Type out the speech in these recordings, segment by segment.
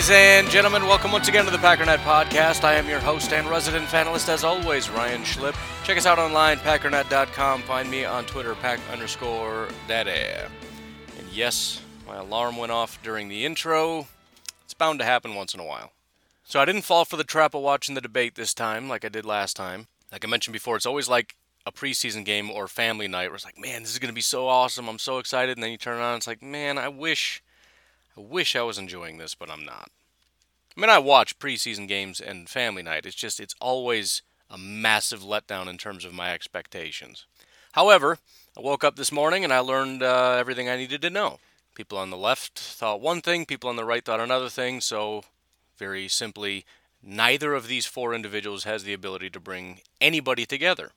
Ladies and gentlemen, welcome once again to the Packernet Podcast. I am your host and resident fanalist, as always, Ryan Schlipp. Check us out online, packernet.com. Find me on Twitter, pack underscore daddy. And yes, my alarm went off during the intro. It's bound to happen once in a while. So I didn't fall for the trap of watching the debate this time, like I did last time. Like I mentioned before, it's always like a preseason game or family night where it's like, man, this is going to be so awesome. I'm so excited. And then you turn it on, it's like, man, I wish wish I was enjoying this, but I'm not. I mean, I watch preseason games and family night. It's just, it's always a massive letdown in terms of my expectations. However, I woke up this morning and I learned uh, everything I needed to know. People on the left thought one thing, people on the right thought another thing, so very simply, neither of these four individuals has the ability to bring anybody together,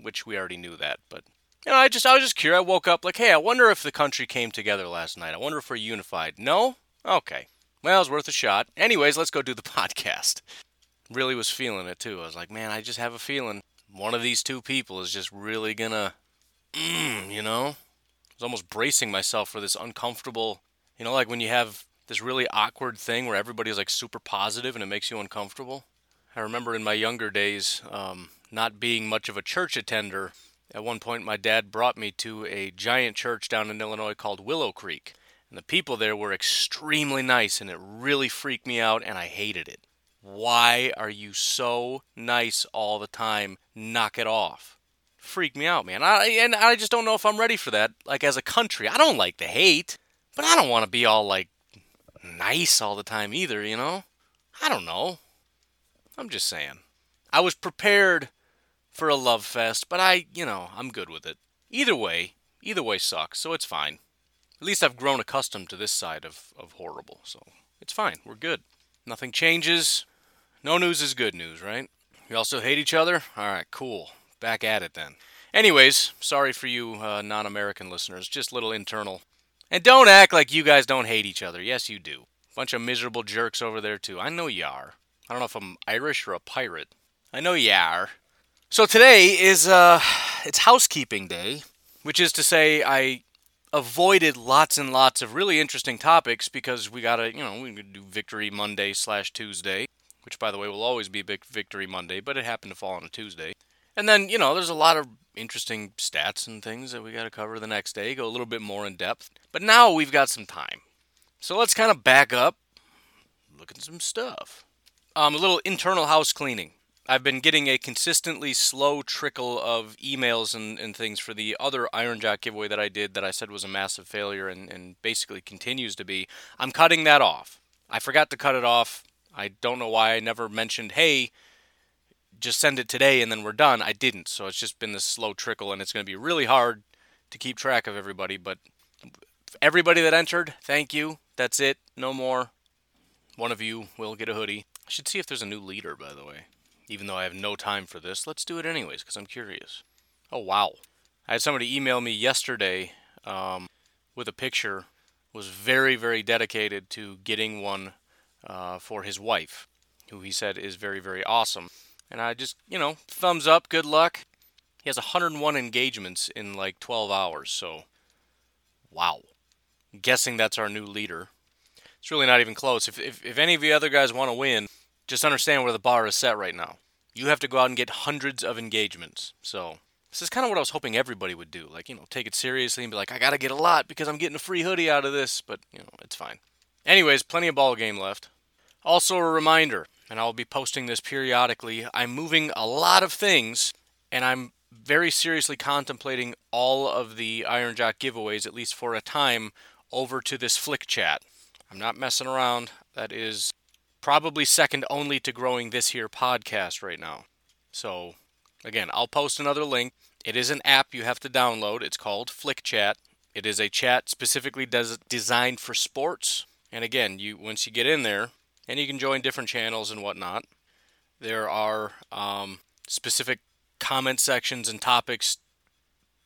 which we already knew that, but you know, I just I was just curious. I woke up like, hey, I wonder if the country came together last night. I wonder if we're unified. No? Okay. Well, it's worth a shot. Anyways, let's go do the podcast. Really was feeling it too. I was like, man, I just have a feeling one of these two people is just really gonna, mm, you know. I was almost bracing myself for this uncomfortable, you know, like when you have this really awkward thing where everybody's like super positive and it makes you uncomfortable. I remember in my younger days, um, not being much of a church attender, at one point, my dad brought me to a giant church down in Illinois called Willow Creek. And the people there were extremely nice, and it really freaked me out, and I hated it. Why are you so nice all the time? Knock it off. Freak me out, man. I, and I just don't know if I'm ready for that. Like, as a country, I don't like the hate, but I don't want to be all, like, nice all the time either, you know? I don't know. I'm just saying. I was prepared for a love fest, but I, you know, I'm good with it. Either way, either way sucks, so it's fine. At least I've grown accustomed to this side of, of horrible, so it's fine. We're good. Nothing changes. No news is good news, right? We also hate each other? Alright, cool. Back at it then. Anyways, sorry for you uh, non American listeners, just little internal. And don't act like you guys don't hate each other. Yes, you do. Bunch of miserable jerks over there, too. I know you are. I don't know if I'm Irish or a pirate. I know you are. So today is uh, it's housekeeping day, which is to say I avoided lots and lots of really interesting topics because we gotta, you know, we do Victory Monday slash Tuesday, which by the way will always be Victory Monday, but it happened to fall on a Tuesday. And then, you know, there's a lot of interesting stats and things that we got to cover the next day, go a little bit more in depth. But now we've got some time. So let's kind of back up, look at some stuff. Um, a little internal house cleaning. I've been getting a consistently slow trickle of emails and, and things for the other Iron Jock giveaway that I did that I said was a massive failure and, and basically continues to be. I'm cutting that off. I forgot to cut it off. I don't know why I never mentioned, hey, just send it today and then we're done. I didn't. So it's just been this slow trickle and it's going to be really hard to keep track of everybody. But everybody that entered, thank you. That's it. No more. One of you will get a hoodie. I should see if there's a new leader, by the way even though I have no time for this. Let's do it anyways because I'm curious. Oh, wow. I had somebody email me yesterday um, with a picture, was very, very dedicated to getting one uh, for his wife, who he said is very, very awesome. And I just, you know, thumbs up, good luck. He has 101 engagements in like 12 hours, so wow. Guessing that's our new leader. It's really not even close. If, if, if any of the other guys want to win, just understand where the bar is set right now. You have to go out and get hundreds of engagements. So this is kind of what I was hoping everybody would do. Like, you know, take it seriously and be like, I gotta get a lot because I'm getting a free hoodie out of this, but you know, it's fine. Anyways, plenty of ball game left. Also a reminder, and I'll be posting this periodically, I'm moving a lot of things and I'm very seriously contemplating all of the Iron Jock giveaways, at least for a time, over to this Flick chat. I'm not messing around. That is probably second only to growing this here podcast right now. So, again, I'll post another link. It is an app you have to download. It's called Flick Chat. It is a chat specifically des- designed for sports. And again, you once you get in there, and you can join different channels and whatnot. There are um, specific comment sections and topics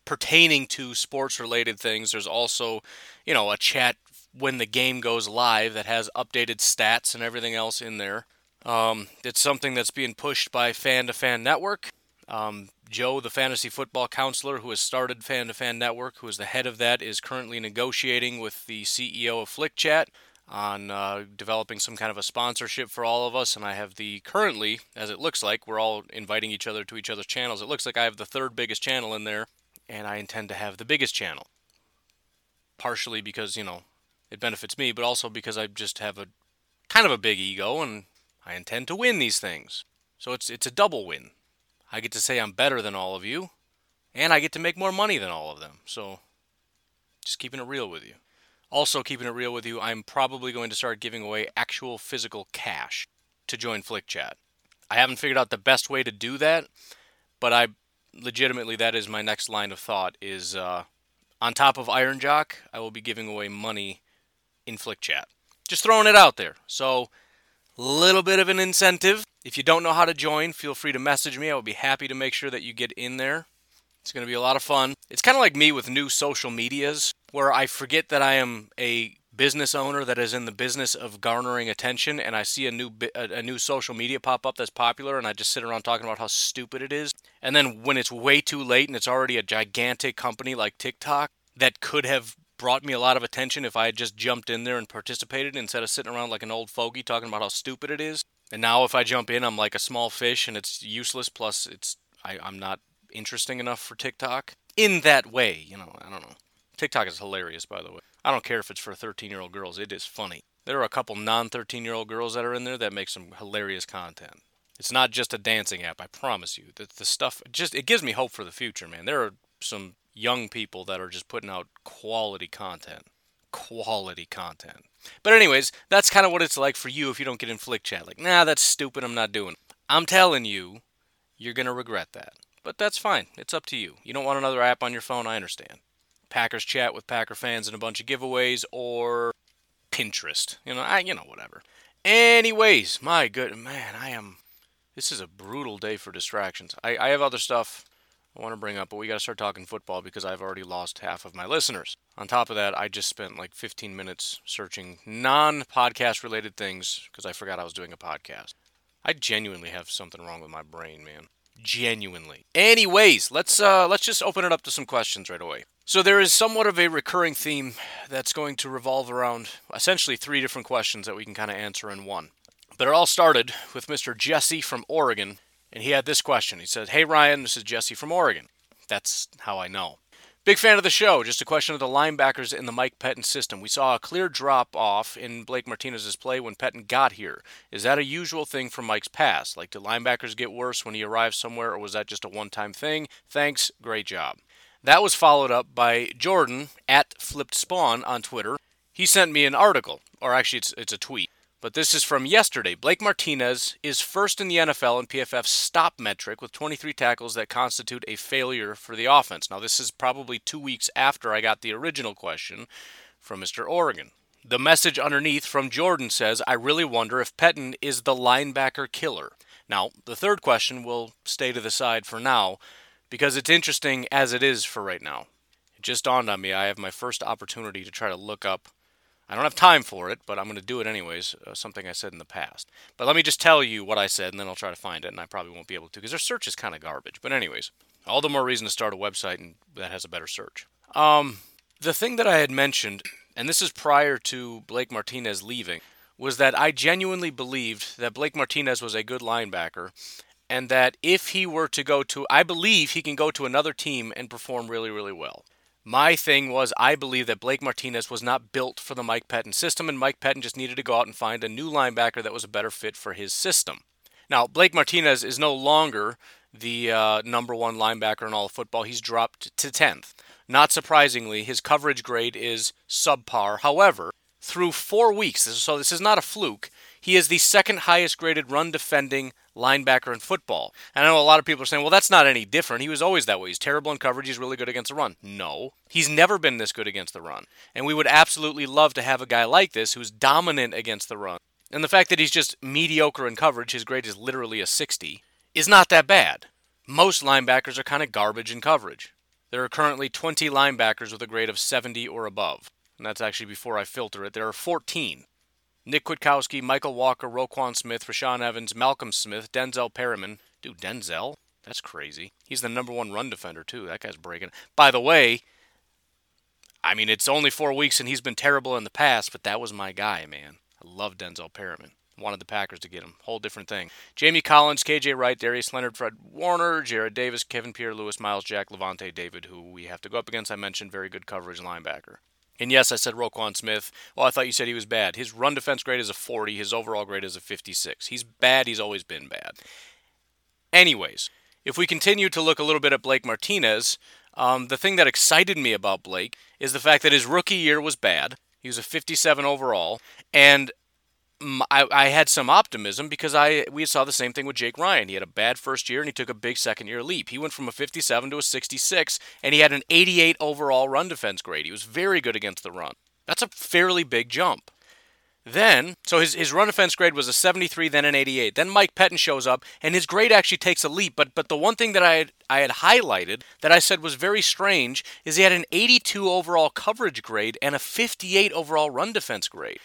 pertaining to sports related things. There's also, you know, a chat when the game goes live that has updated stats and everything else in there. Um, it's something that's being pushed by Fan to Fan Network. Um, Joe, the fantasy football counselor who has started Fan to Fan Network, who is the head of that, is currently negotiating with the CEO of FlickChat on uh, developing some kind of a sponsorship for all of us. And I have the currently, as it looks like, we're all inviting each other to each other's channels. It looks like I have the third biggest channel in there, and I intend to have the biggest channel. Partially because, you know, it benefits me, but also because I just have a kind of a big ego and I intend to win these things. So it's it's a double win. I get to say I'm better than all of you, and I get to make more money than all of them. So just keeping it real with you. Also, keeping it real with you, I'm probably going to start giving away actual physical cash to join FlickChat. I haven't figured out the best way to do that, but I legitimately that is my next line of thought is uh, on top of Iron Jock, I will be giving away money in FlickChat. Just throwing it out there. So, little bit of an incentive. If you don't know how to join, feel free to message me. I will be happy to make sure that you get in there. It's going to be a lot of fun. It's kind of like me with new social medias, where I forget that I am a business owner that is in the business of garnering attention, and I see a new a, new social media pop up that's popular, and I just sit around talking about how stupid it is. And then when it's way too late and it's already a gigantic company like TikTok that could have brought me a lot of attention if I had just jumped in there and participated instead of sitting around like an old fogey talking about how stupid it is. And now if I jump in, I'm like a small fish and it's useless. Plus, it's I, I'm not interesting enough for TikTok in that way. You know, I don't know. TikTok is hilarious, by the way. I don't care if it's for 13 year old girls, it is funny. There are a couple non 13 year old girls that are in there that make some hilarious content. It's not just a dancing app, I promise you. The, the stuff, just, it gives me hope for the future, man. There are some young people that are just putting out quality content. Quality content. But, anyways, that's kind of what it's like for you if you don't get in Flick Chat. Like, nah, that's stupid, I'm not doing. I'm telling you, you're going to regret that. But that's fine. It's up to you. You don't want another app on your phone, I understand. Packers chat with Packer fans and a bunch of giveaways or Pinterest. You know, I you know whatever. Anyways, my good man, I am this is a brutal day for distractions. I, I have other stuff I want to bring up, but we got to start talking football because I've already lost half of my listeners. On top of that, I just spent like 15 minutes searching non podcast related things because I forgot I was doing a podcast. I genuinely have something wrong with my brain, man genuinely. Anyways, let's uh, let's just open it up to some questions right away. So there is somewhat of a recurring theme that's going to revolve around essentially three different questions that we can kind of answer in one. But it all started with Mr. Jesse from Oregon, and he had this question. He said, "Hey Ryan, this is Jesse from Oregon." That's how I know. Big fan of the show. Just a question of the linebackers in the Mike Pettine system. We saw a clear drop off in Blake Martinez's play when Pettine got here. Is that a usual thing from Mike's past? Like, do linebackers get worse when he arrives somewhere, or was that just a one time thing? Thanks. Great job. That was followed up by Jordan at Flipped Spawn on Twitter. He sent me an article, or actually, it's, it's a tweet. But this is from yesterday. Blake Martinez is first in the NFL in PFF's stop metric with 23 tackles that constitute a failure for the offense. Now, this is probably two weeks after I got the original question from Mr. Oregon. The message underneath from Jordan says, I really wonder if Pettine is the linebacker killer. Now, the third question will stay to the side for now because it's interesting as it is for right now. It just dawned on me I have my first opportunity to try to look up I don't have time for it, but I'm going to do it anyways, uh, something I said in the past. But let me just tell you what I said, and then I'll try to find it, and I probably won't be able to because their search is kind of garbage. But, anyways, all the more reason to start a website and that has a better search. Um, the thing that I had mentioned, and this is prior to Blake Martinez leaving, was that I genuinely believed that Blake Martinez was a good linebacker and that if he were to go to, I believe he can go to another team and perform really, really well. My thing was, I believe that Blake Martinez was not built for the Mike Pettine system, and Mike Pettine just needed to go out and find a new linebacker that was a better fit for his system. Now, Blake Martinez is no longer the uh, number one linebacker in all of football. He's dropped to 10th. Not surprisingly, his coverage grade is subpar. However, through four weeks, so this is not a fluke, he is the second highest graded run defending linebacker in football. And I know a lot of people are saying, well, that's not any different. He was always that way. He's terrible in coverage. He's really good against the run. No, he's never been this good against the run. And we would absolutely love to have a guy like this who's dominant against the run. And the fact that he's just mediocre in coverage, his grade is literally a 60, is not that bad. Most linebackers are kind of garbage in coverage. There are currently 20 linebackers with a grade of 70 or above. And that's actually before I filter it. There are 14. Nick Kwiatkowski, Michael Walker, Roquan Smith, Rashaan Evans, Malcolm Smith, Denzel Perryman. Dude, Denzel? That's crazy. He's the number one run defender, too. That guy's breaking. By the way, I mean, it's only four weeks and he's been terrible in the past, but that was my guy, man. I love Denzel Perryman. Wanted the Packers to get him. Whole different thing. Jamie Collins, KJ Wright, Darius Leonard, Fred Warner, Jared Davis, Kevin Pierre Louis, Myles Jack, Lavonte David, who we have to go up against. I mentioned very good coverage linebacker. And yes, I said Roquan Smith. Well, I thought you said he was bad. His run defense grade is a 40. His overall grade is a 56. He's bad. He's always been bad. Anyways, if we continue to look a little bit at Blake Martinez, um, the thing that excited me about Blake is the fact that his rookie year was bad. He was a 57 overall, and I, I, had some optimism because I we saw the same thing with Jake Ryan. He had a bad first year and he took a big second year leap. He went from a 57 to a 66 and he had an 88 overall run defense grade. He was very good against the run. That's a fairly big jump. Then, so his, his run defense grade was a 73, then an 88. Then Mike Pettine shows up, and his grade actually takes a leap. But but the one thing that I had, I had highlighted that I said was very strange is he had an 82 overall coverage grade and a 58 overall run defense grade.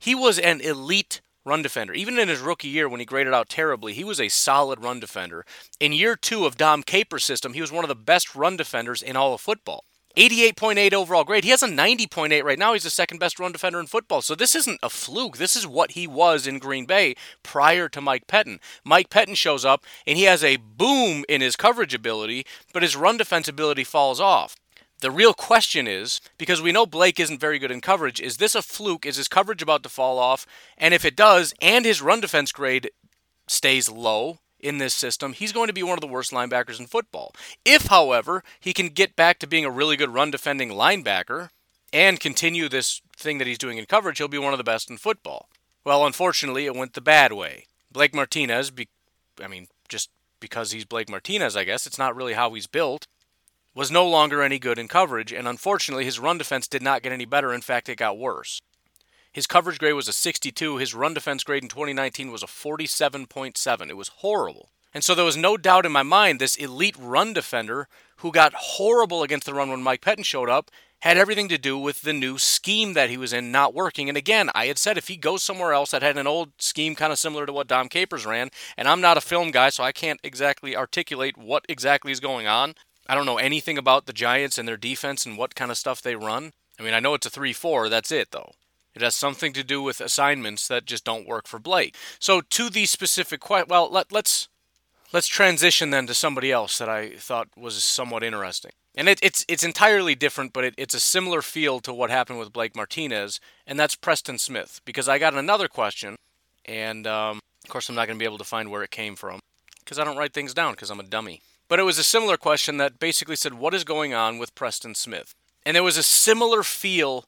He was an elite run defender. Even in his rookie year, when he graded out terribly, he was a solid run defender. In year two of Dom Capers' system, he was one of the best run defenders in all of football. 88.8 overall grade. He has a 90.8 right now. He's the second best run defender in football. So this isn't a fluke. This is what he was in Green Bay prior to Mike Pettine. Mike Pettine shows up and he has a boom in his coverage ability, but his run defense ability falls off. The real question is because we know Blake isn't very good in coverage, is this a fluke? Is his coverage about to fall off? And if it does, and his run defense grade stays low in this system, he's going to be one of the worst linebackers in football. If, however, he can get back to being a really good run defending linebacker and continue this thing that he's doing in coverage, he'll be one of the best in football. Well, unfortunately, it went the bad way. Blake Martinez, be- I mean, just because he's Blake Martinez, I guess, it's not really how he's built was no longer any good in coverage, and unfortunately, his run defense did not get any better. In fact, it got worse. His coverage grade was a 62. His run defense grade in 2019 was a 47.7. It was horrible. And so there was no doubt in my mind this elite run defender who got horrible against the run when Mike Pettine showed up had everything to do with the new scheme that he was in not working. And again, I had said if he goes somewhere else that had an old scheme kind of similar to what Dom Capers ran, and I'm not a film guy, so I can't exactly articulate what exactly is going on. I don't know anything about the Giants and their defense and what kind of stuff they run. I mean, I know it's a 3 4, that's it, though. It has something to do with assignments that just don't work for Blake. So, to these specific questions, well, let, let's let's transition then to somebody else that I thought was somewhat interesting. And it, it's it's entirely different, but it, it's a similar feel to what happened with Blake Martinez, and that's Preston Smith. Because I got another question, and um, of course I'm not going to be able to find where it came from because I don't write things down because I'm a dummy. But it was a similar question that basically said, What is going on with Preston Smith? And there was a similar feel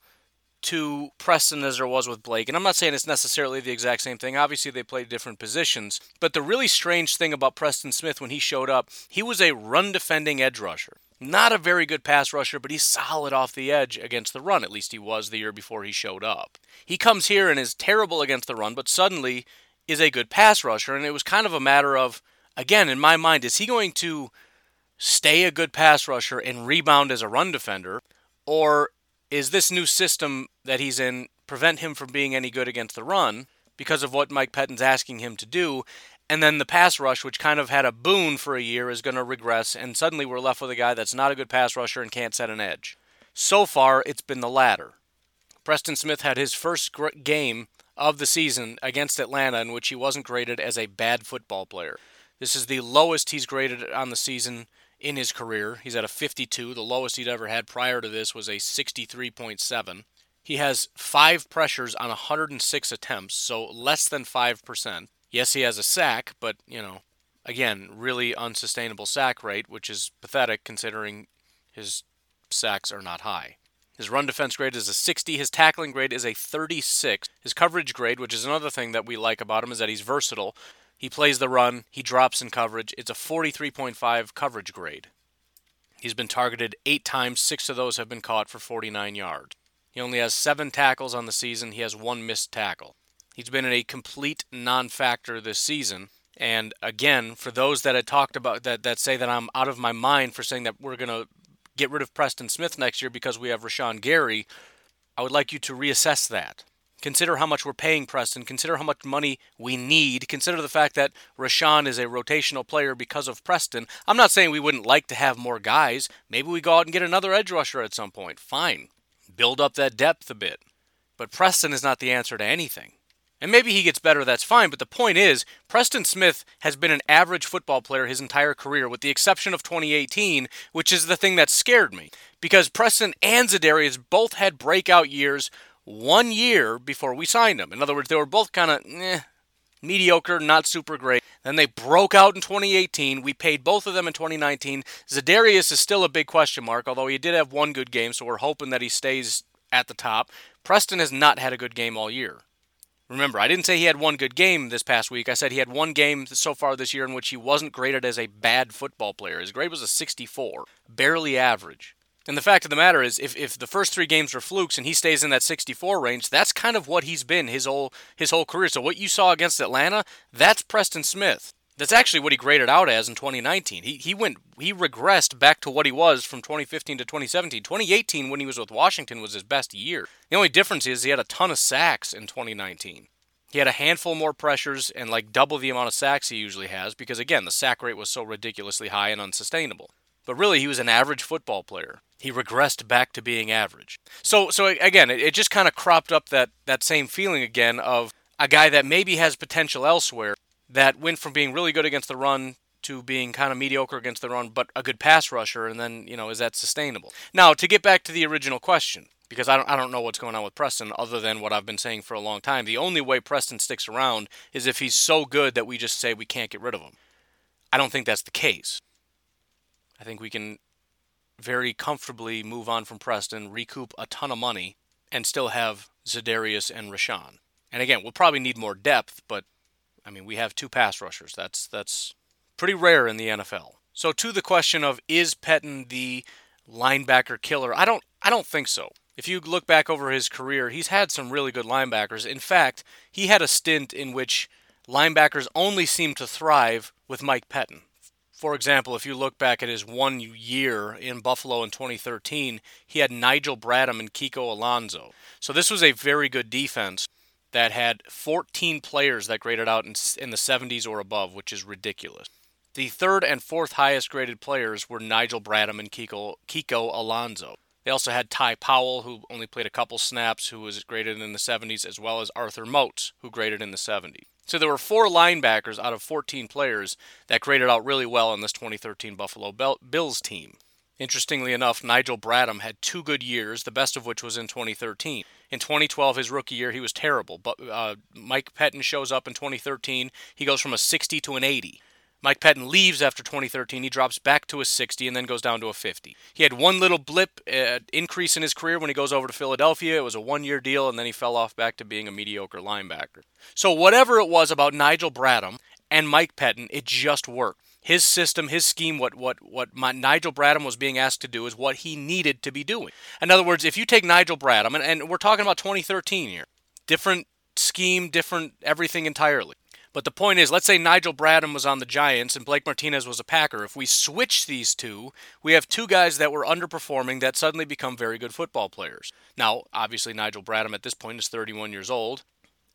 to Preston as there was with Blake. And I'm not saying it's necessarily the exact same thing. Obviously, they played different positions. But the really strange thing about Preston Smith when he showed up, he was a run defending edge rusher. Not a very good pass rusher, but he's solid off the edge against the run. At least he was the year before he showed up. He comes here and is terrible against the run, but suddenly is a good pass rusher. And it was kind of a matter of again, in my mind, is he going to stay a good pass rusher and rebound as a run defender? Or is this new system that he's in prevent him from being any good against the run because of what Mike Pettine's asking him to do? And then the pass rush, which kind of had a boon for a year, is going to regress, and suddenly we're left with a guy that's not a good pass rusher and can't set an edge. So far, it's been the latter. Preston Smith had his first game of the season against Atlanta in which he wasn't graded as a bad football player. This is the lowest he's graded on the season in his career. He's at a 52. The lowest he'd ever had prior to this was a 63.7. He has five pressures on 106 attempts, so less than 5%. Yes, he has a sack, but, you know, again, really unsustainable sack rate, which is pathetic considering his sacks are not high. His run defense grade is a 60. His tackling grade is a 36. His coverage grade, which is another thing that we like about him, is that he's versatile. He plays the run, he drops in coverage. It's a 43.5 coverage grade. He's been targeted eight times, six of those have been caught for 49 yards. He only has seven tackles on the season, he has one missed tackle. He's been a complete non factor this season. And again, for those that had talked about that, that say that I'm out of my mind for saying that we're going to get rid of Preston Smith next year because we have Rashan Gary, I would like you to reassess that. Consider how much we're paying Preston. Consider how much money we need. Consider the fact that Rashan is a rotational player because of Preston. I'm not saying we wouldn't like to have more guys. Maybe we go out and get another edge rusher at some point. Fine. Build up that depth a bit. But Preston is not the answer to anything. And maybe he gets better, that's fine. But the point is, Preston Smith has been an average football player his entire career, with the exception of 2018, which is the thing that scared me. Because Preston and Za'Darius both had breakout years one year before we signed them. In other words, they were both kind of eh, mediocre, not super great. Then they broke out in 2018. We paid both of them in 2019. Za'Darius is still a big question mark, although he did have one good game, so we're hoping that he stays at the top. Preston has not had a good game all year. Remember, I didn't say he had one good game this past week. I said he had one game so far this year in which he wasn't graded as a bad football player. His grade was a 64, barely average. And the fact of the matter is, if, if the first three games were flukes and he stays in that 64 range, that's kind of what he's been his whole his whole career. So what you saw against Atlanta, that's Preston Smith. That's actually what he graded out as in 2019. He he went he regressed back to what he was from 2015 to 2017. 2018 when he was with Washington was his best year. The only difference is he had a ton of sacks in 2019. He had a handful more pressures and like double the amount of sacks he usually has because again, the sack rate was so ridiculously high and unsustainable. But really, he was an average football player. He regressed back to being average. So, so again, it, it just kind of cropped up that, that same feeling again of a guy that maybe has potential elsewhere that went from being really good against the run to being kind of mediocre against the run, but a good pass rusher, and then, you know, is that sustainable? Now, to get back to the original question, because I don't, I don't know what's going on with Preston other than what I've been saying for a long time. The only way Preston sticks around is if he's so good that we just say we can't get rid of him. I don't think that's the case. I think we can very comfortably move on from Preston, recoup a ton of money, and still have Za'Darius and Rashan. And again, we'll probably need more depth, but I mean, we have two pass rushers. That's that's pretty rare in the NFL. So to the question of is Pettine the linebacker killer? I don't I don't think so. If you look back over his career, he's had some really good linebackers. In fact, he had a stint in which linebackers only seemed to thrive with Mike Pettine. For example, if you look back at his one year in Buffalo in 2013, he had Nigel Bradham and Kiko Alonso. So this was a very good defense that had 14 players that graded out in, in the 70s or above, which is ridiculous. The third and fourth highest graded players were Nigel Bradham and Kiko, Kiko Alonso. They also had Ty Powell, who only played a couple snaps, who was graded in the 70s, as well as Arthur Moats, who graded in the 70s. So there were four linebackers out of 14 players that graded out really well on this 2013 Buffalo Bills team. Interestingly enough, Nigel Bradham had two good years, the best of which was in 2013. In 2012, his rookie year, he was terrible. But uh, Mike Pettine shows up in 2013. He goes from a 60 to an 80. Mike Pettine leaves after 2013. He drops back to a 60 and then goes down to a 50. He had one little blip uh, increase in his career when he goes over to Philadelphia. It was a one year deal, and then he fell off back to being a mediocre linebacker. So, whatever it was about Nigel Bradham and Mike Pettine, it just worked. His system, his scheme, what what what my, Nigel Bradham was being asked to do is what he needed to be doing. In other words, if you take Nigel Bradham, and, and we're talking about 2013 here, different scheme, different everything entirely. But the point is, let's say Nigel Bradham was on the Giants and Blake Martinez was a Packer. If we switch these two, we have two guys that were underperforming that suddenly become very good football players. Now, obviously, Nigel Bradham at this point is 31 years old,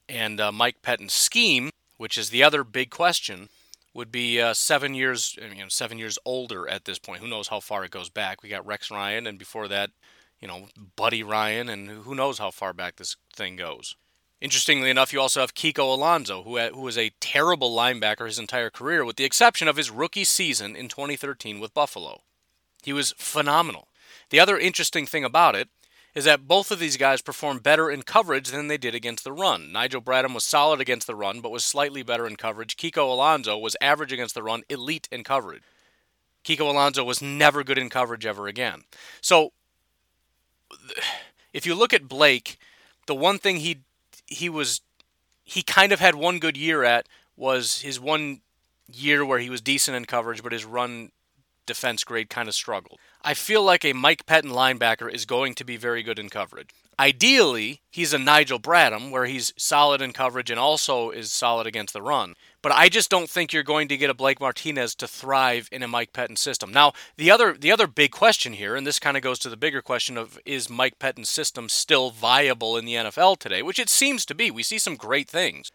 and uh, Mike Pettine's scheme, which is the other big question, would be uh, seven years, you know, seven years older at this point. Who knows how far it goes back? We got Rex Ryan, and before that, you know, Buddy Ryan, and who knows how far back this thing goes. Interestingly enough, you also have Kiko Alonso, who, uh, who was a terrible linebacker his entire career, with the exception of his rookie season in 2013 with Buffalo. He was phenomenal. The other interesting thing about it is that both of these guys performed better in coverage than they did against the run. Nigel Bradham was solid against the run, but was slightly better in coverage. Kiko Alonso was average against the run, elite in coverage. Kiko Alonso was never good in coverage ever again. So, if you look at Blake, the one thing he he was he kind of had one good year at was his one year where he was decent in coverage, but his run defense grade kind of struggled. I feel like a Mike Pettine linebacker is going to be very good in coverage. Ideally, he's a Nigel Bradham, where he's solid in coverage and also is solid against the run. But I just don't think you're going to get a Blake Martinez to thrive in a Mike Pettine system. Now, the other the other big question here, and this kind of goes to the bigger question of is Mike Pettine's system still viable in the NFL today? Which it seems to be. We see some great things.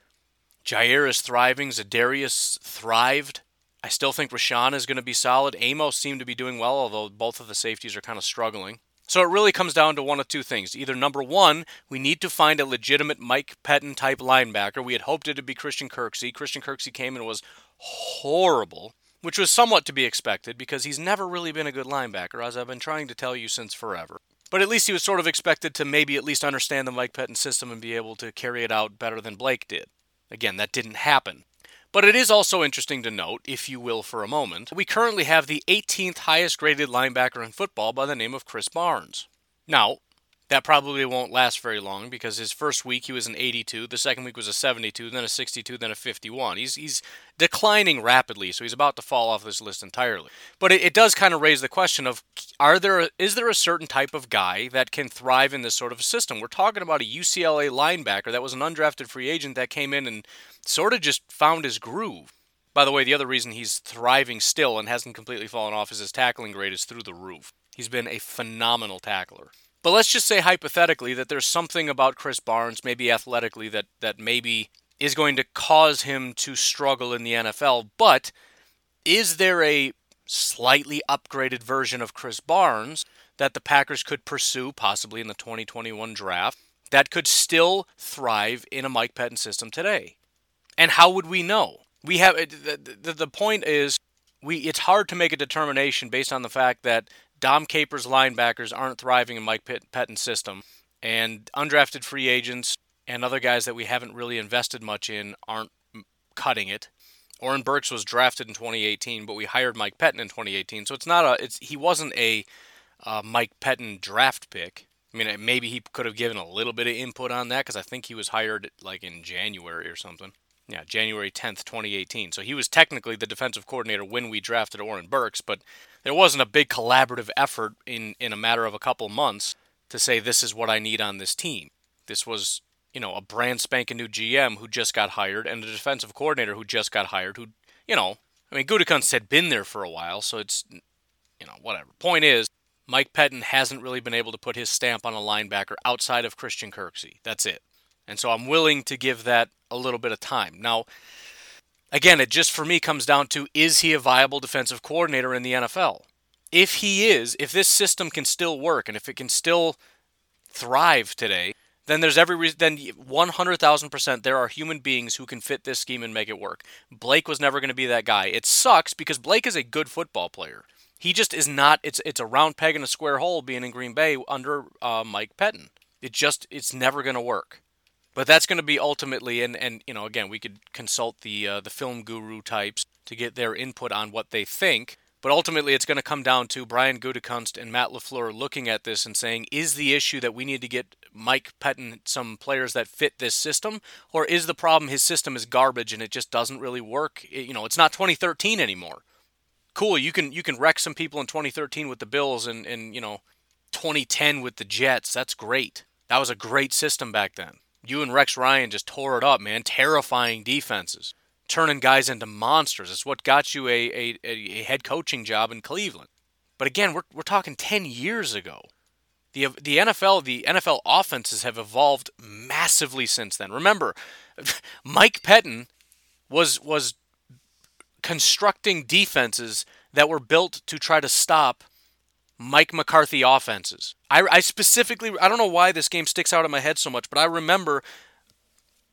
Jaire is thriving. Za'Darius thrived. I still think Rashan is going to be solid. Amos seemed to be doing well, although both of the safeties are kind of struggling. So it really comes down to one of two things. Either number one, we need to find a legitimate Mike Pettine type linebacker. We had hoped it would be Christian Kirksey. Christian Kirksey came and was horrible, which was somewhat to be expected because he's never really been a good linebacker, as I've been trying to tell you since forever. But at least he was sort of expected to maybe at least understand the Mike Pettine system and be able to carry it out better than Blake did. Again, that didn't happen. But it is also interesting to note, if you will, for a moment, we currently have the 18th highest graded linebacker in football by the name of Krys Barnes. Now, that probably won't last very long because his first week he was an 82, the second week was a 72, then a 62, then a 51. He's he's declining rapidly, so he's about to fall off this list entirely. But it, it does kind of raise the question of are there is there a certain type of guy that can thrive in this sort of a system? We're talking about a UCLA linebacker that was an undrafted free agent that came in and sort of just found his groove. By the way, the other reason he's thriving still and hasn't completely fallen off is his tackling grade is through the roof. He's been a phenomenal tackler. But let's just say hypothetically that there's something about Krys Barnes, maybe athletically, that, that maybe is going to cause him to struggle in the NFL. But is there a slightly upgraded version of Krys Barnes that the Packers could pursue, possibly in the 2021 draft, that could still thrive in a Mike Pettine system today? And how would we know? We have the, the, the point is we it's hard to make a determination based on the fact that Dom Capers linebackers aren't thriving in Mike Pettine system, and undrafted free agents and other guys that we haven't really invested much in aren't cutting it. Oren Burks was drafted in 2018, but we hired Mike Pettine in 2018, so it's not a it's he wasn't a uh, Mike Pettine draft pick. I mean, maybe he could have given a little bit of input on that because I think he was hired like in January or something. Yeah, January 10th, 2018. So he was technically the defensive coordinator when we drafted Oren Burks, but there wasn't a big collaborative effort in, in a matter of a couple months to say, this is what I need on this team. This was, you know, a brand spanking new GM who just got hired and a defensive coordinator who just got hired who, you know, I mean, Gutekunst had been there for a while, so it's, you know, whatever. Point is, Mike Pettine hasn't really been able to put his stamp on a linebacker outside of Christian Kirksey. That's it. And so I'm willing to give that a little bit of time. Now, again, it just for me comes down to is he a viable defensive coordinator in the NFL? If he is, if this system can still work and if it can still thrive today, then there's every reason, then 100,000% there are human beings who can fit this scheme and make it work. Blake was never going to be that guy. It sucks because Blake is a good football player. He just is not, it's, it's a round peg in a square hole being in Green Bay under uh, Mike Pettine. It just, it's never going to work. But that's going to be ultimately, and, and you know, again, we could consult the uh, the film guru types to get their input on what they think. But ultimately, it's going to come down to Brian Gutekunst and Matt LaFleur looking at this and saying, is the issue that we need to get Mike Pettine some players that fit this system, or is the problem his system is garbage and it just doesn't really work? You know, it's not 2013 anymore. Cool, you can you can wreck some people in 2013 with the Bills and and you know 2010 with the Jets. That's great. That was a great system back then. You and Rex Ryan just tore it up, man. Terrifying defenses, turning guys into monsters. It's what got you a, a, a head coaching job in Cleveland. But again, we're, we're talking 10 years ago. The, the NFL the NFL offenses have evolved massively since then. Remember, Mike Pettine was was constructing defenses that were built to try to stop Mike McCarthy offenses. I, I specifically, I don't know why this game sticks out in my head so much, but I remember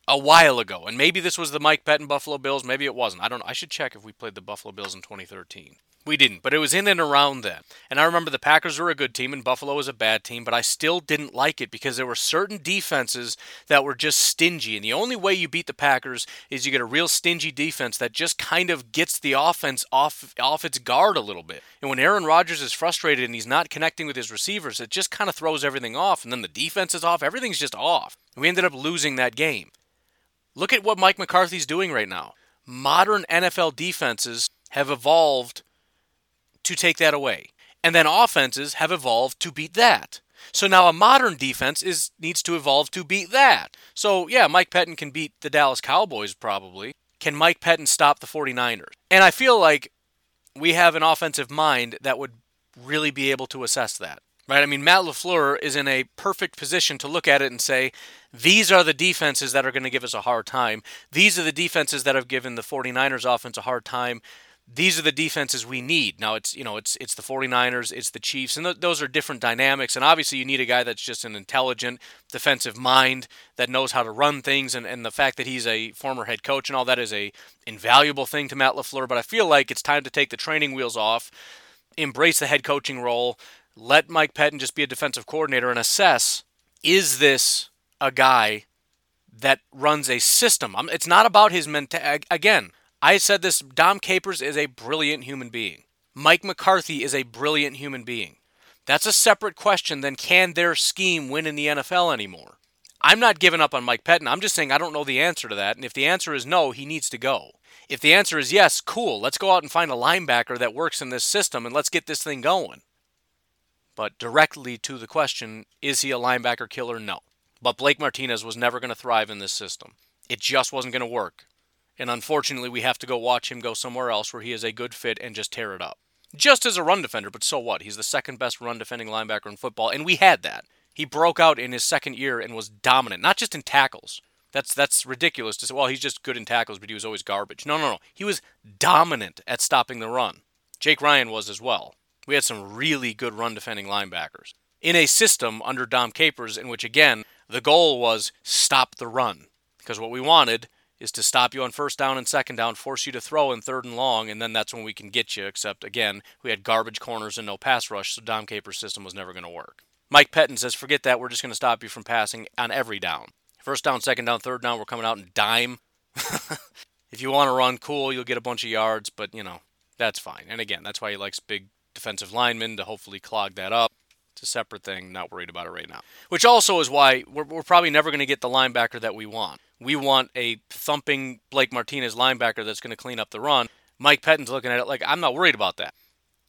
a while ago, and maybe this was the Mike Pettine Buffalo Bills, maybe it wasn't. I don't know. I should check if we played the Buffalo Bills in 2013. We didn't, but it was in and around then. And I remember the Packers were a good team and Buffalo was a bad team, but I still didn't like it because there were certain defenses that were just stingy. And the only way you beat the Packers is you get a real stingy defense that just kind of gets the offense off off its guard a little bit. And when Aaron Rodgers is frustrated and he's not connecting with his receivers, it just kind of throws everything off. And then the defense is off. Everything's just off. We ended up losing that game. Look at what Mike McCarthy's doing right now. Modern NFL defenses have evolved to take that away. And then offenses have evolved to beat that. So now a modern defense is needs to evolve to beat that. So yeah, Mike Pettine can beat the Dallas Cowboys probably. Can Mike Pettine stop the 49ers? And I feel like we have an offensive mind that would really be able to assess that. Right? I mean, Matt LaFleur is in a perfect position to look at it and say, these are the defenses that are going to give us a hard time. These are the defenses that have given the 49ers offense a hard time these are the defenses we need. Now it's you know it's it's the 49ers, it's the Chiefs, and th- those are different dynamics. And obviously you need a guy that's just an intelligent defensive mind that knows how to run things. And, and the fact that he's a former head coach and all that is a invaluable thing to Matt LaFleur. But I feel like it's time to take the training wheels off, embrace the head coaching role, let Mike Pettine just be a defensive coordinator and assess is this a guy that runs a system. It's not about his mental. Again, I said this Dom Capers is a brilliant human being. Mike McCarthy is a brilliant human being. That's a separate question than can their scheme win in the NFL anymore? I'm not giving up on Mike Pettine. I'm just saying I don't know the answer to that. And if the answer is no, he needs to go. If the answer is yes, cool. Let's go out and find a linebacker that works in this system and let's get this thing going. But directly to the question, is he a linebacker killer? No. But Blake Martinez was never going to thrive in this system. It just wasn't going to work and unfortunately we have to go watch him go somewhere else where he is a good fit and just tear it up. Just as a run defender, but so what? He's the second best run defending linebacker in football, and we had that. He broke out in his second year and was dominant, not just in tackles. That's that's ridiculous to say. Well, he's just good in tackles, but he was always garbage. No, no, no. He was dominant at stopping the run. Jake Ryan was as well. We had some really good run defending linebackers in a system under Dom Capers in which again the goal was stop the run because what we wanted is to stop you on first down and second down, force you to throw in third and long, and then that's when we can get you. Except, again, we had garbage corners and no pass rush, so Dom Capers' system was never going to work. Mike Pettine says, forget that, we're just going to stop you from passing on every down. First down, second down, third down, we're coming out in dime. if you want to run cool, you'll get a bunch of yards, but, you know, that's fine. And again, that's why he likes big defensive linemen to hopefully clog that up. It's a separate thing, not worried about it right now. Which also is why we're, we're probably never going to get the linebacker that we want. We want a thumping Blake Martinez linebacker that's going to clean up the run. Mike Pettine's looking at it like, I'm not worried about that.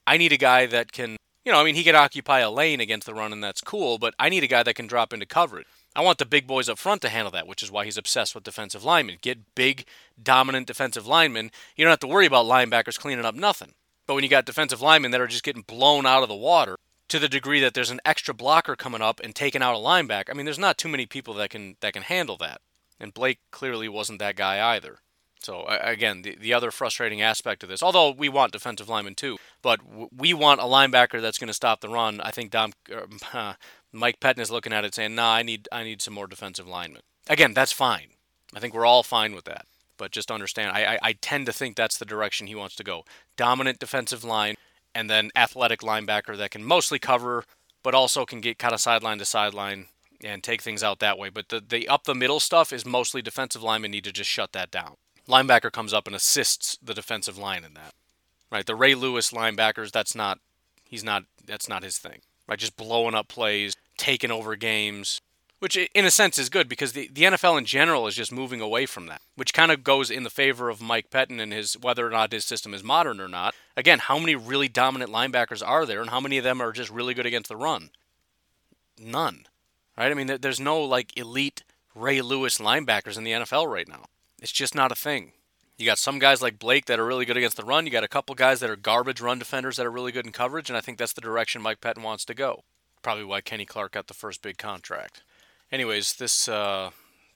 I need a guy that can, you know, I mean, he can occupy a lane against the run, and that's cool, but I need a guy that can drop into coverage. I want the big boys up front to handle that, which is why he's obsessed with defensive linemen. Get big, dominant defensive linemen. You don't have to worry about linebackers cleaning up nothing. But when you got defensive linemen that are just getting blown out of the water to the degree that there's an extra blocker coming up and taking out a linebacker, I mean, there's not too many people that can that can handle that. And Blake clearly wasn't that guy either. So again, the, the other frustrating aspect of this, although we want defensive linemen too, but we want a linebacker that's going to stop the run. I think Dom, uh, Mike Pettine is looking at it saying, "Nah, I need I need some more defensive linemen." Again, that's fine. I think we're all fine with that. But just understand, I, I, I tend to think that's the direction he wants to go: dominant defensive line, and then athletic linebacker that can mostly cover, but also can get kind of sideline to sideline and take things out that way. But the, the up the middle stuff is mostly defensive linemen need to just shut that down. Linebacker comes up and assists the defensive line in that. Right? The Ray Lewis linebackers, that's not he's not that's not his thing. Right? Just blowing up plays, taking over games, which in a sense is good because the, the NFL in general is just moving away from that, which kind of goes in the favor of Mike Pettine and his whether or not his system is modern or not. Again, how many really dominant linebackers are there, and how many of them are just really good against the run? None right? I mean, there's no like elite Ray Lewis linebackers in the NFL right now. It's just not a thing. You got some guys like Blake that are really good against the run. You got a couple guys that are garbage run defenders that are really good in coverage, and I think that's the direction Mike Pettine wants to go. Probably why Kenny Clark got the first big contract. Anyways, this uh,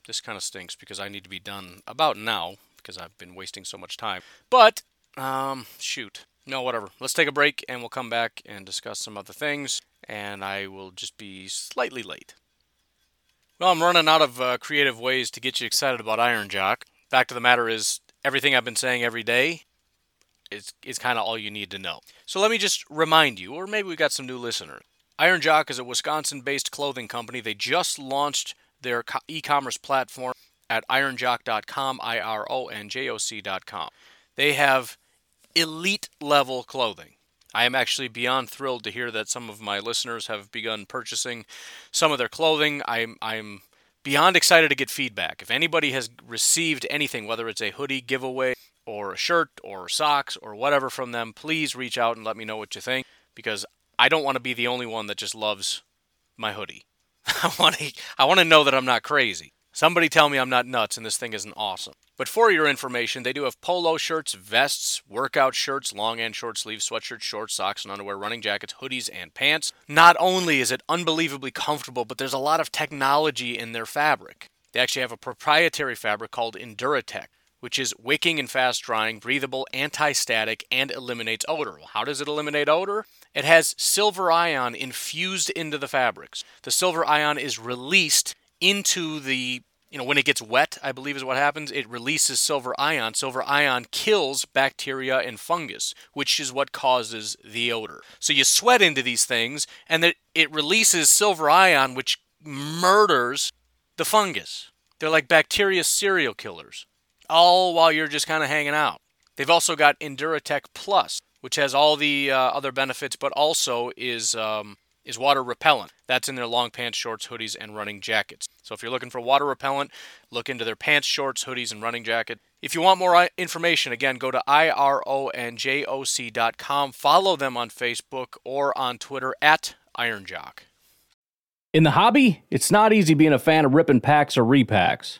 this kind of stinks because I need to be done about now because I've been wasting so much time. But um, shoot, no, whatever. Let's take a break and we'll come back and discuss some other things. And I will just be slightly late. Well, I'm running out of uh, creative ways to get you excited about Iron Jock. Fact of the matter is, everything I've been saying every day is, is kind of all you need to know. So let me just remind you, or maybe we've got some new listeners. Iron Jock is a Wisconsin based clothing company. They just launched their e commerce platform at ironjock.com, I R O N J O C.com. They have elite level clothing. I am actually beyond thrilled to hear that some of my listeners have begun purchasing some of their clothing. I'm I'm beyond excited to get feedback. If anybody has received anything, whether it's a hoodie giveaway or a shirt or socks or whatever from them, please reach out and let me know what you think because I don't want to be the only one that just loves my hoodie. I want to I want to know that I'm not crazy. Somebody tell me I'm not nuts and this thing isn't awesome. But for your information, they do have polo shirts, vests, workout shirts, long and short sleeve sweatshirts, shorts, socks, and underwear, running jackets, hoodies, and pants. Not only is it unbelievably comfortable, but there's a lot of technology in their fabric. They actually have a proprietary fabric called Enduratech, which is wicking and fast drying, breathable, anti static, and eliminates odor. Well, how does it eliminate odor? It has silver ion infused into the fabrics. The silver ion is released into the you know, when it gets wet, I believe is what happens, it releases silver ion. Silver ion kills bacteria and fungus, which is what causes the odor. So you sweat into these things, and it, it releases silver ion, which murders the fungus. They're like bacteria serial killers, all while you're just kind of hanging out. They've also got Enduratech Plus, which has all the uh, other benefits, but also is um, is water repellent. That's in their long pants, shorts, hoodies, and running jackets. So if you're looking for water repellent, look into their pants, shorts, hoodies, and running jacket. If you want more uh, information, again, go to ironjock.com. Follow them on Facebook or on Twitter at IronJock. In the hobby, it's not easy being a fan of ripping packs or repacks.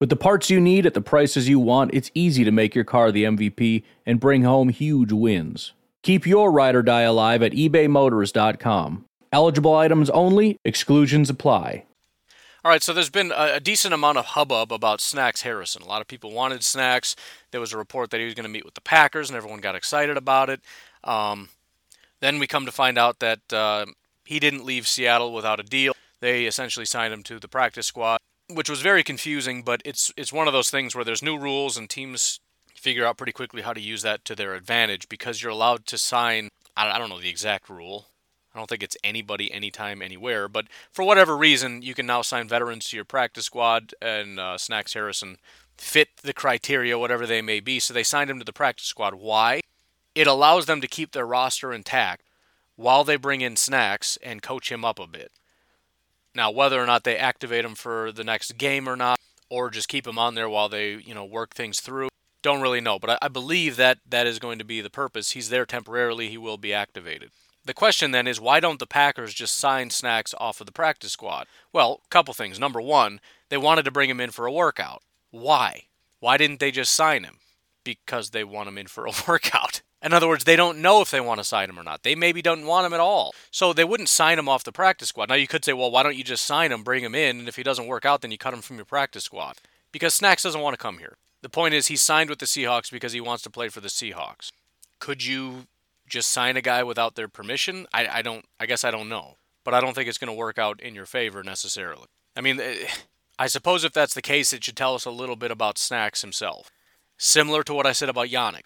With the parts you need at the prices you want, it's easy to make your car the MVP and bring home huge wins. Keep your ride or die alive at ebaymotors.com. Eligible items only, exclusions apply. All right, so there's been a, decent amount of hubbub about Snacks Harrison. A lot of people wanted Snacks. There was a report that he was going to meet with the Packers, and everyone got excited about it. Um, then we come to find out that uh, he didn't leave Seattle without a deal. They essentially signed him to the practice squad, which was very confusing. But it's it's one of those things where there's new rules and teams figure out pretty quickly how to use that to their advantage because you're allowed to sign. I don't know the exact rule. I don't think it's anybody, anytime, anywhere. But for whatever reason, you can now sign veterans to your practice squad, and uh, Snacks Harrison fit the criteria, whatever they may be. So they signed him to the practice squad. Why? It allows them to keep their roster intact while they bring in Snacks and coach him up a bit. Now, whether or not they activate him for the next game or not, or just keep him on there while they, you know, work things through, don't really know, but I, I believe that that is going to be the purpose. He's there temporarily, he will be activated. The question then is why don't the Packers just sign Snacks off of the practice squad? Well, couple things. Number one, they wanted to bring him in for a workout. Why? Why didn't they just sign him? Because they want him in for a workout. In other words, they don't know if they want to sign him or not. They maybe don't want him at all. So they wouldn't sign him off the practice squad. Now you could say, well, why don't you just sign him, bring him in, and if he doesn't work out, then you cut him from your practice squad? Because Snacks doesn't want to come here. The point is, he signed with the Seahawks because he wants to play for the Seahawks. Could you just sign a guy without their permission? I, I don't. I guess I don't know, but I don't think it's going to work out in your favor necessarily. I mean, eh, I suppose if that's the case, it should tell us a little bit about Snacks himself. Similar to what I said about Yannick.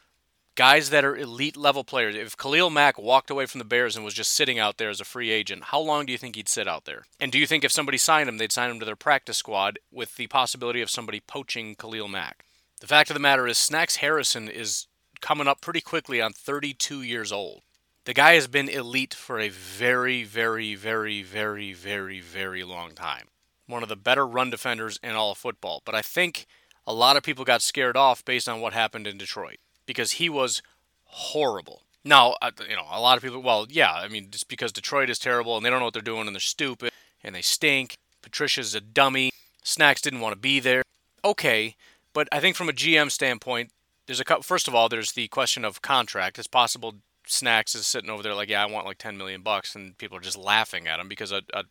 Guys that are elite level players. If Khalil Mack walked away from the Bears and was just sitting out there as a free agent, how long do you think he'd sit out there? And do you think if somebody signed him, they'd sign him to their practice squad with the possibility of somebody poaching Khalil Mack? The fact of the matter is, Snacks Harrison is coming up pretty quickly on 32 years old. The guy has been elite for a very, very, very, very, very, very long time. One of the better run defenders in all of football. But I think a lot of people got scared off based on what happened in Detroit because he was horrible. Now, uh, you know, a lot of people, well, yeah, I mean, just because Detroit is terrible and they don't know what they're doing and they're stupid and they stink. Patricia's a dummy. Snacks didn't want to be there. Okay, but I think from a GM standpoint, there's a couple. First of all, there's the question of contract. It's possible Snacks is sitting over there like, yeah, I want like 10 million bucks, and people are just laughing at him because a, a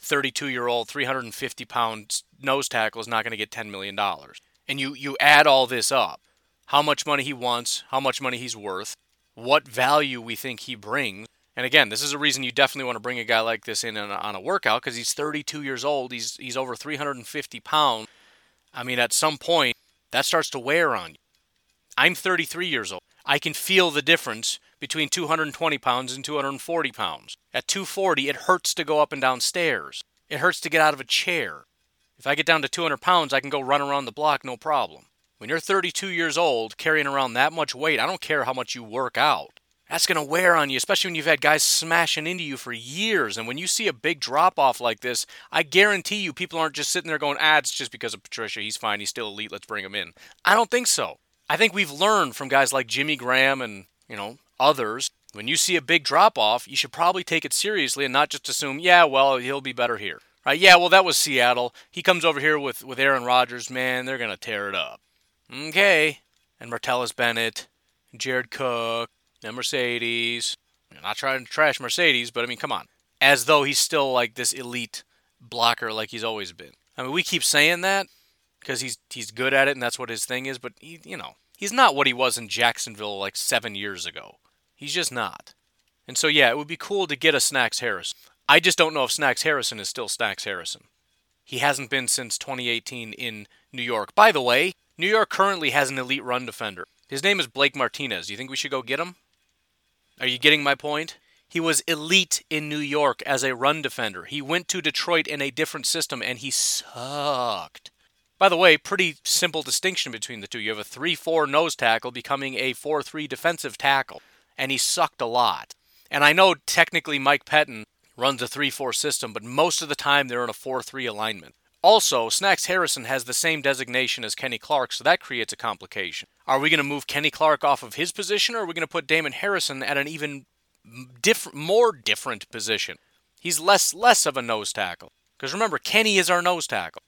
32 year old, 350 pound nose tackle is not going to get 10 million dollars. And you you add all this up how much money he wants, how much money he's worth, what value we think he brings. And again, this is a reason you definitely want to bring a guy like this in on a, on a workout because he's 32 years old. He's he's over 350 pounds. I mean, at some point, that starts to wear on you. I'm 33 years old. I can feel the difference between 220 pounds and 240 pounds. At 240, it hurts to go up and down stairs. It hurts to get out of a chair. If I get down to 200 pounds, I can go run around the block no problem. When you're 32 years old, carrying around that much weight, I don't care how much you work out. That's going to wear on you, especially when you've had guys smashing into you for years. And when you see a big drop off like this, I guarantee you people aren't just sitting there going, ah, it's just because of Patricia. He's fine. He's still elite. Let's bring him in. I don't think so. I think we've learned from guys like Jimmy Graham and, you know, others. When you see a big drop off, you should probably take it seriously and not just assume, yeah, well, he'll be better here. Right? Yeah, well, that was Seattle. He comes over here with, with Aaron Rodgers. Man, they're going to tear it up. Okay. And Martellus Bennett, Jared Cook, and Marcedes. I'm not trying to trash Marcedes, but I mean, come on. As though he's still like this elite blocker like he's always been. I mean, we keep saying that because he's he's good at it and that's what his thing is, but he, you know, he's not what he was in Jacksonville like 7 years ago. He's just not. And so yeah, it would be cool to get a Snacks Harrison. I just don't know if Snacks Harrison is still Snacks Harrison. He hasn't been since 2018 in New York. By the way, New York currently has an elite run defender. His name is Blake Martinez. Do you think we should go get him? Are you getting my point? He was elite in New York as a run defender. He went to Detroit in a different system and he sucked. By the way, pretty simple distinction between the two. You have a 3 4 nose tackle becoming a 4 3 defensive tackle, and he sucked a lot. And I know technically Mike Pettine runs a 3 4 system, but most of the time they're in a 4 3 alignment. Also, Snacks Harrison has the same designation as Kenny Clark, so that creates a complication. Are we going to move Kenny Clark off of his position, or are we going to put Damon Harrison at an even different, more different position? He's less less of a nose tackle. Because remember, Kenny is our nose tackle.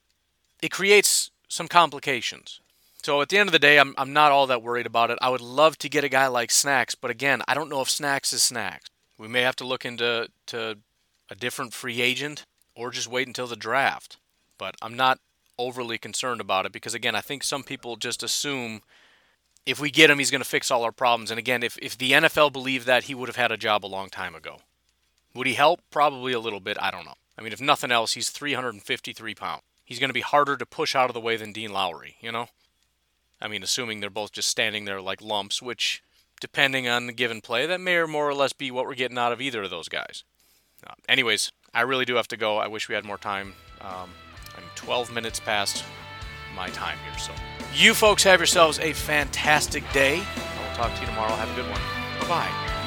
It creates some complications. So at the end of the day, I'm, I'm not all that worried about it. I would love to get a guy like Snacks, but again, I don't know if Snacks is Snacks. We may have to look into to a different free agent or just wait until the draft but I'm not overly concerned about it because again, I think some people just assume if we get him, he's going to fix all our problems. And again, if if the NFL believed that, he would have had a job a long time ago. Would he help? Probably a little bit. I don't know. I mean, if nothing else, he's 353 pounds. He's going to be harder to push out of the way than Dean Lowry, you know? I mean, assuming they're both just standing there like lumps, which, depending on the given play, that may or more or less be what we're getting out of either of those guys. Uh, anyways, I really do have to go. I wish we had more time. Um, I'm 12 minutes past my time here. So, you folks have yourselves a fantastic day. I will talk to you tomorrow. Have a good one. Bye bye.